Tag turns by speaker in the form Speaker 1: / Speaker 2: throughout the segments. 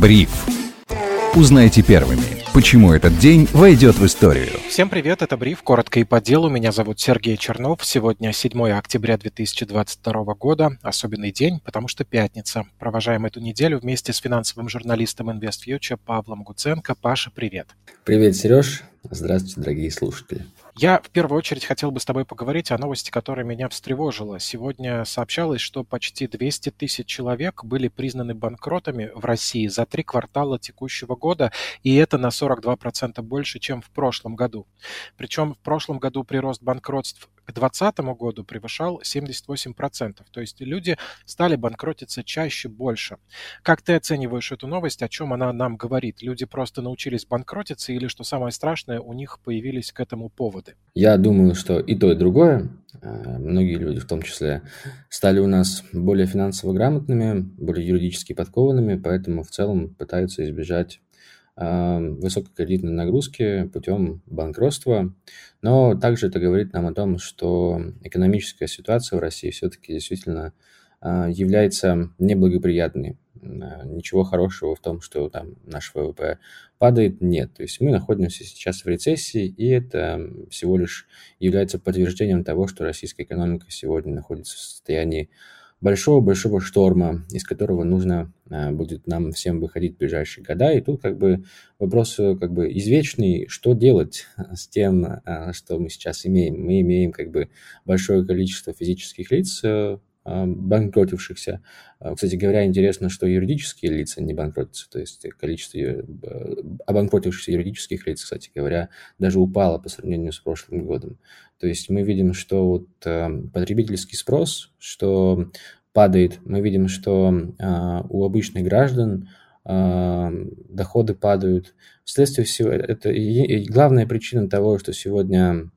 Speaker 1: Бриф. Узнайте первыми, почему этот день войдет в историю.
Speaker 2: Всем привет, это Бриф, коротко и по делу. Меня зовут Сергей Чернов. Сегодня 7 октября 2022 года, особенный день, потому что пятница. Провожаем эту неделю вместе с финансовым журналистом InvestFuture Павлом Гуценко. Паша, привет.
Speaker 3: Привет, Сереж. Здравствуйте, дорогие слушатели.
Speaker 2: Я в первую очередь хотел бы с тобой поговорить о новости, которая меня встревожила. Сегодня сообщалось, что почти 200 тысяч человек были признаны банкротами в России за три квартала текущего года, и это на 42% больше, чем в прошлом году. Причем в прошлом году прирост банкротств к 2020 году превышал 78%. То есть люди стали банкротиться чаще, больше. Как ты оцениваешь эту новость? О чем она нам говорит? Люди просто научились банкротиться или, что самое страшное, у них появились к этому поводы?
Speaker 3: Я думаю, что и то, и другое. Э, многие люди, в том числе, стали у нас более финансово грамотными, более юридически подкованными, поэтому в целом пытаются избежать высокой кредитной нагрузки путем банкротства. Но также это говорит нам о том, что экономическая ситуация в России все-таки действительно а, является неблагоприятной. А, ничего хорошего в том, что там наш ВВП падает, нет. То есть мы находимся сейчас в рецессии, и это всего лишь является подтверждением того, что российская экономика сегодня находится в состоянии большого-большого шторма, из которого нужно будет нам всем выходить в ближайшие года. И тут как бы вопрос э, как бы извечный, что делать с тем, что мы сейчас имеем. Мы имеем как бы большое количество физических лиц, э, банкротившихся. Кстати говоря, интересно, что юридические лица не банкротятся, то есть количество э, обанкротившихся юридических лиц, кстати говоря, даже упало по сравнению с прошлым годом. То есть мы видим, что вот потребительский спрос, что падает, мы видим, что у обычных граждан доходы падают. Вследствие всего, это и главная причина того, что сегодня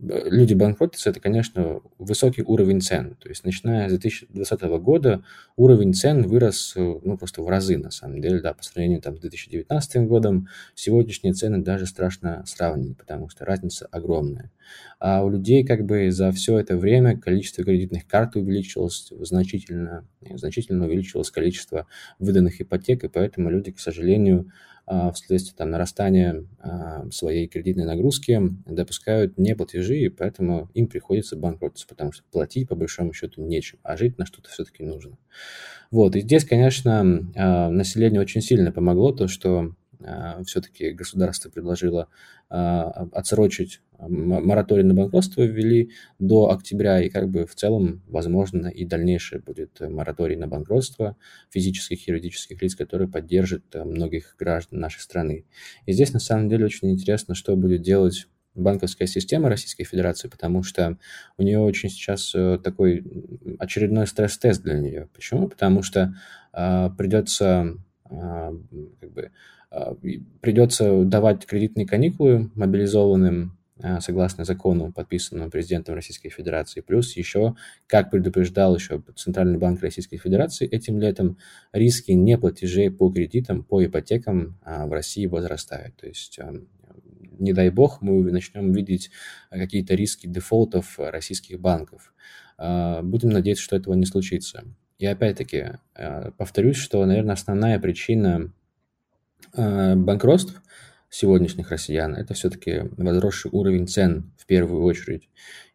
Speaker 3: люди банкротятся, это, конечно, высокий уровень цен. То есть, начиная с 2020 года уровень цен вырос ну, просто в разы, на самом деле, да, по сравнению там, с 2019 годом. Сегодняшние цены даже страшно сравнить, потому что разница огромная. А у людей как бы за все это время количество кредитных карт увеличилось значительно, значительно увеличилось количество выданных ипотек, и поэтому люди, к сожалению, вследствие там, нарастания а, своей кредитной нагрузки допускают неплатежи, и поэтому им приходится банкротиться, потому что платить по большому счету нечем, а жить на что-то все-таки нужно. Вот, и здесь, конечно, а, население очень сильно помогло, то, что а, все-таки государство предложило а, отсрочить мораторий на банкротство ввели до октября, и как бы в целом, возможно, и дальнейшее будет мораторий на банкротство физических и юридических лиц, который поддержит многих граждан нашей страны. И здесь, на самом деле, очень интересно, что будет делать банковская система Российской Федерации, потому что у нее очень сейчас э, такой очередной стресс-тест для нее. Почему? Потому что э, придется как бы, а, придется давать кредитные каникулы мобилизованным а, согласно закону, подписанному президентом Российской Федерации. Плюс еще, как предупреждал еще Центральный банк Российской Федерации, этим летом риски неплатежей по кредитам, по ипотекам а, в России возрастают. То есть, не дай бог, мы начнем видеть какие-то риски дефолтов российских банков. Будем надеяться, что этого не случится. И опять-таки, повторюсь, что, наверное, основная причина Э, банкротств сегодняшних россиян, это все-таки возросший уровень цен в первую очередь.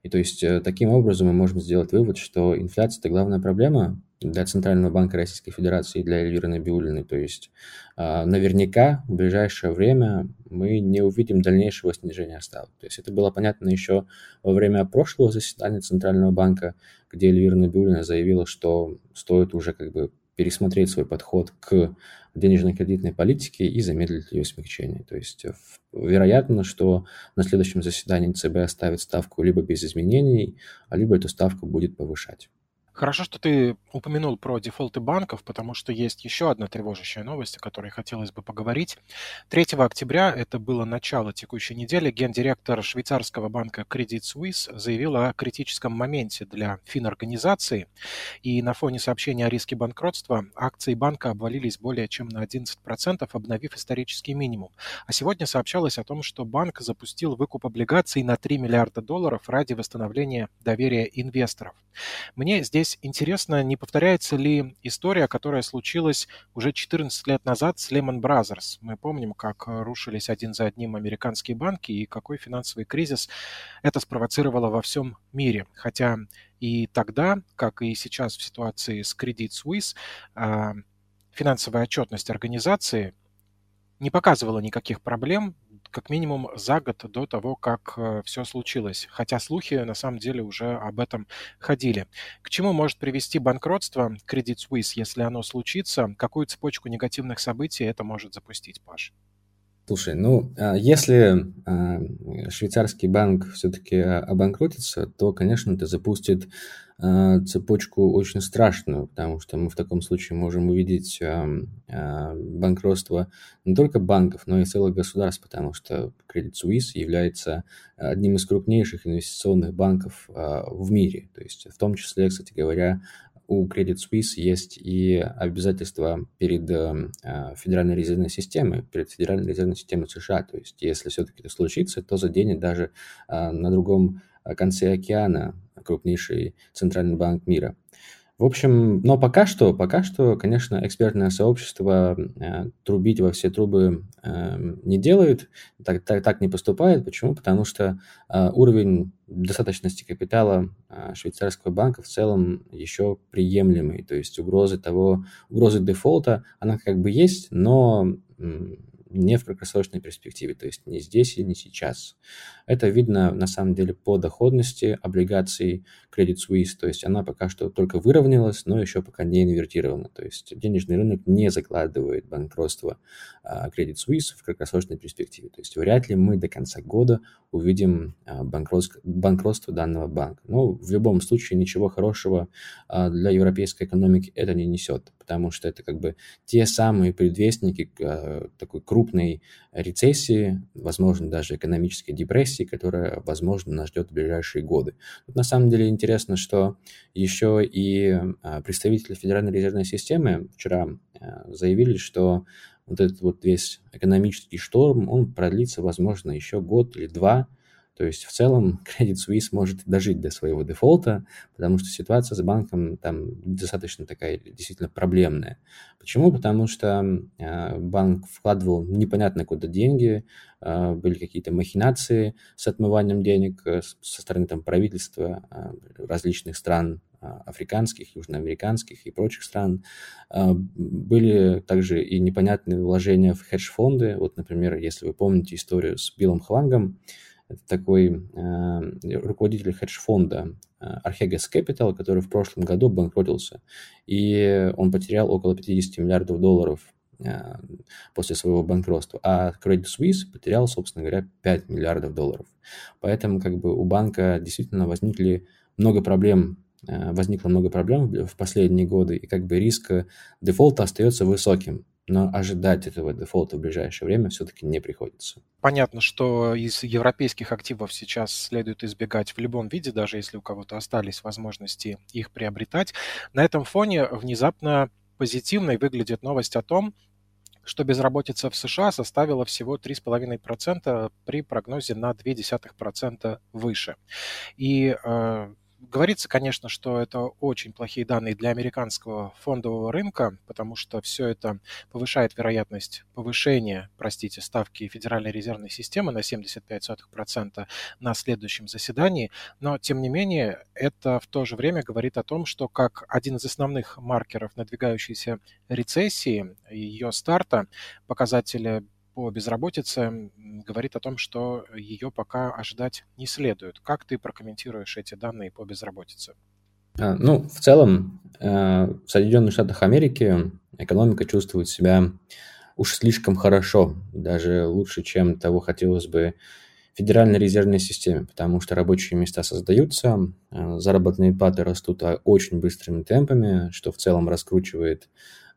Speaker 3: И то есть э, таким образом мы можем сделать вывод, что инфляция – это главная проблема для Центрального банка Российской Федерации и для Эльвиры Набиулиной. То есть э, наверняка в ближайшее время мы не увидим дальнейшего снижения ставок. То есть это было понятно еще во время прошлого заседания Центрального банка, где Эльвира Набиулина заявила, что стоит уже как бы пересмотреть свой подход к денежно-кредитной политике и замедлить ее смягчение. То есть э, вероятно, что на следующем заседании ЦБ оставит ставку либо без изменений, а либо эту ставку будет повышать.
Speaker 2: Хорошо, что ты упомянул про дефолты банков, потому что есть еще одна тревожащая новость, о которой хотелось бы поговорить. 3 октября, это было начало текущей недели, гендиректор швейцарского банка Credit Suisse заявил о критическом моменте для финорганизации. И на фоне сообщения о риске банкротства акции банка обвалились более чем на 11%, обновив исторический минимум. А сегодня сообщалось о том, что банк запустил выкуп облигаций на 3 миллиарда долларов ради восстановления доверия инвесторов. Мне здесь здесь интересно, не повторяется ли история, которая случилась уже 14 лет назад с Lehman Brothers. Мы помним, как рушились один за одним американские банки и какой финансовый кризис это спровоцировало во всем мире. Хотя и тогда, как и сейчас в ситуации с Credit Suisse, а, финансовая отчетность организации не показывала никаких проблем, как минимум за год до того, как э, все случилось. Хотя слухи на самом деле уже об этом ходили. К чему может привести банкротство Credit Suisse, если оно случится? Какую цепочку негативных событий это может запустить, Паш?
Speaker 3: Слушай, ну, а, если а, швейцарский банк все-таки обанкротится, то, конечно, это запустит а, цепочку очень страшную, потому что мы в таком случае можем увидеть банкротство не только банков, но и целых государств, потому что Credit Suisse является одним из крупнейших инвестиционных банков в мире. То есть в том числе, кстати говоря, у Credit Suisse есть и обязательства перед э, Федеральной резервной системой, перед Федеральной резервной системой США. То есть, если все-таки это случится, то заденет даже э, на другом конце океана крупнейший центральный банк мира. В общем, но пока что, пока что, конечно, экспертное сообщество э, трубить во все трубы э, не делает, так, так, так не поступает. Почему? Потому что э, уровень достаточности капитала э, швейцарского банка в целом еще приемлемый. То есть угрозы того, угрозы дефолта, она как бы есть, но не в краткосрочной перспективе, то есть не здесь и не сейчас. Это видно на самом деле по доходности облигаций Credit Suisse, то есть она пока что только выровнялась, но еще пока не инвертирована, то есть денежный рынок не закладывает банкротство а, Credit Suisse в краткосрочной перспективе, то есть вряд ли мы до конца года увидим а, банкротство, банкротство данного банка. Но в любом случае ничего хорошего а, для европейской экономики это не несет, потому что это как бы те самые предвестники такой крупной рецессии, возможно, даже экономической депрессии, которая, возможно, нас ждет в ближайшие годы. Тут на самом деле интересно, что еще и а, представители Федеральной резервной системы вчера а, заявили, что вот этот вот весь экономический шторм, он продлится, возможно, еще год или два, то есть в целом Credit Suisse может дожить до своего дефолта, потому что ситуация с банком там достаточно такая действительно проблемная. Почему? Потому что э, банк вкладывал непонятно куда деньги, э, были какие-то махинации с отмыванием денег э, со стороны там, правительства э, различных стран, африканских, южноамериканских и прочих стран. Были также и непонятные вложения в хедж-фонды. Вот, например, если вы помните историю с Биллом Хвангом, это такой э, руководитель хедж-фонда э, Archegos Capital, который в прошлом году банкротился. И он потерял около 50 миллиардов долларов э, после своего банкротства. А Credit Suisse потерял, собственно говоря, 5 миллиардов долларов. Поэтому как бы у банка действительно возникли много проблем э, возникло много проблем в последние годы, и как бы риск дефолта остается высоким но ожидать этого дефолта в ближайшее время все-таки не приходится.
Speaker 2: Понятно, что из европейских активов сейчас следует избегать в любом виде, даже если у кого-то остались возможности их приобретать. На этом фоне внезапно позитивной выглядит новость о том, что безработица в США составила всего 3,5% при прогнозе на 0,2% выше. И э, Говорится, конечно, что это очень плохие данные для американского фондового рынка, потому что все это повышает вероятность повышения, простите, ставки Федеральной резервной системы на 75% на следующем заседании. Но, тем не менее, это в то же время говорит о том, что как один из основных маркеров надвигающейся рецессии, ее старта, показатели по безработице говорит о том, что ее пока ожидать не следует. Как ты прокомментируешь эти данные по безработице?
Speaker 3: А, ну, в целом, э, в Соединенных Штатах Америки экономика чувствует себя уж слишком хорошо, даже лучше, чем того хотелось бы Федеральной резервной системе, потому что рабочие места создаются, э, заработные платы растут очень быстрыми темпами, что в целом раскручивает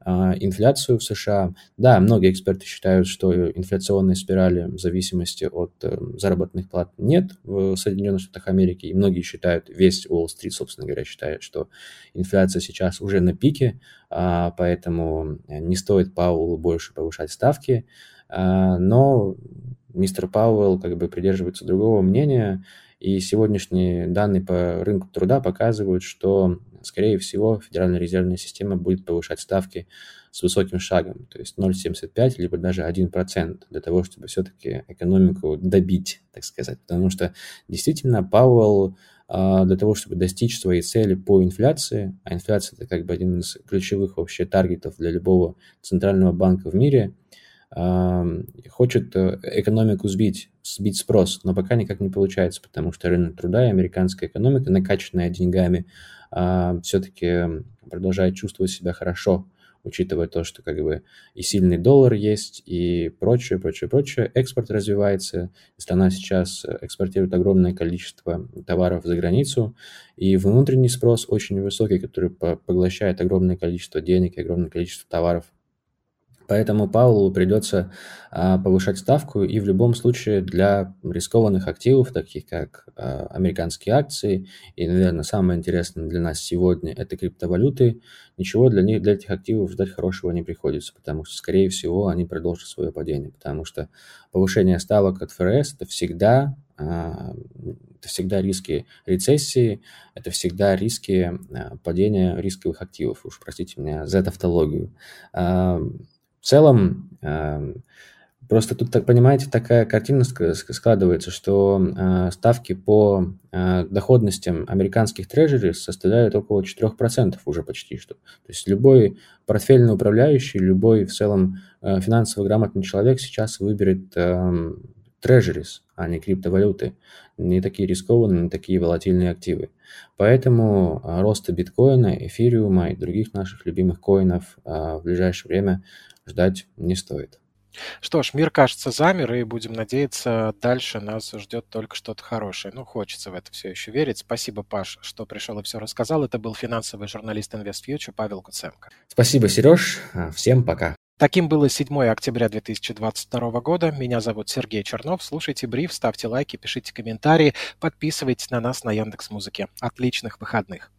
Speaker 3: инфляцию в США. Да, многие эксперты считают, что инфляционной спирали в зависимости от э, заработных плат нет в Соединенных Штатах Америки, и многие считают, весь Уолл-стрит, собственно говоря, считает, что инфляция сейчас уже на пике, а, поэтому не стоит Паулу больше повышать ставки, а, но мистер Пауэлл как бы придерживается другого мнения, и сегодняшние данные по рынку труда показывают, что скорее всего, Федеральная резервная система будет повышать ставки с высоким шагом, то есть 0,75 либо даже 1% для того, чтобы все-таки экономику добить, так сказать. Потому что действительно Пауэлл а, для того, чтобы достичь своей цели по инфляции, а инфляция это как бы один из ключевых вообще таргетов для любого центрального банка в мире, хочет э, экономику сбить, сбить спрос, но пока никак не получается, потому что рынок труда и американская экономика, накачанная деньгами, а, все-таки продолжает чувствовать себя хорошо учитывая то, что как бы и сильный доллар есть, и прочее, прочее, прочее. Экспорт развивается, страна сейчас экспортирует огромное количество товаров за границу, и внутренний спрос очень высокий, который поглощает огромное количество денег и огромное количество товаров Поэтому Паулу придется а, повышать ставку, и в любом случае для рискованных активов, таких как а, американские акции, и, наверное, самое интересное для нас сегодня – это криптовалюты, ничего для, них, для этих активов ждать хорошего не приходится, потому что, скорее всего, они продолжат свое падение, потому что повышение ставок от ФРС – это всегда а, это всегда риски рецессии, это всегда риски падения рисковых активов. Уж простите меня за тавтологию. В целом, эм, просто тут, так понимаете, такая картина складывается, что э, ставки по э, доходностям американских трежери составляют около 4% уже почти что. То есть любой портфельный управляющий, любой в целом э, финансово грамотный человек сейчас выберет трежерис, а не криптовалюты, не такие рискованные, не такие волатильные активы. Поэтому роста биткоина, эфириума и других наших любимых коинов в ближайшее время ждать не стоит.
Speaker 2: Что ж, мир, кажется, замер, и будем надеяться, дальше нас ждет только что-то хорошее. Ну, хочется в это все еще верить. Спасибо, Паш, что пришел и все рассказал. Это был финансовый журналист InvestFuture Павел Куценко.
Speaker 3: Спасибо, Сереж. Всем пока.
Speaker 2: Таким было 7 октября 2022 года. Меня зовут Сергей Чернов. Слушайте бриф, ставьте лайки, пишите комментарии, подписывайтесь на нас на Яндекс Музыке. Отличных выходных!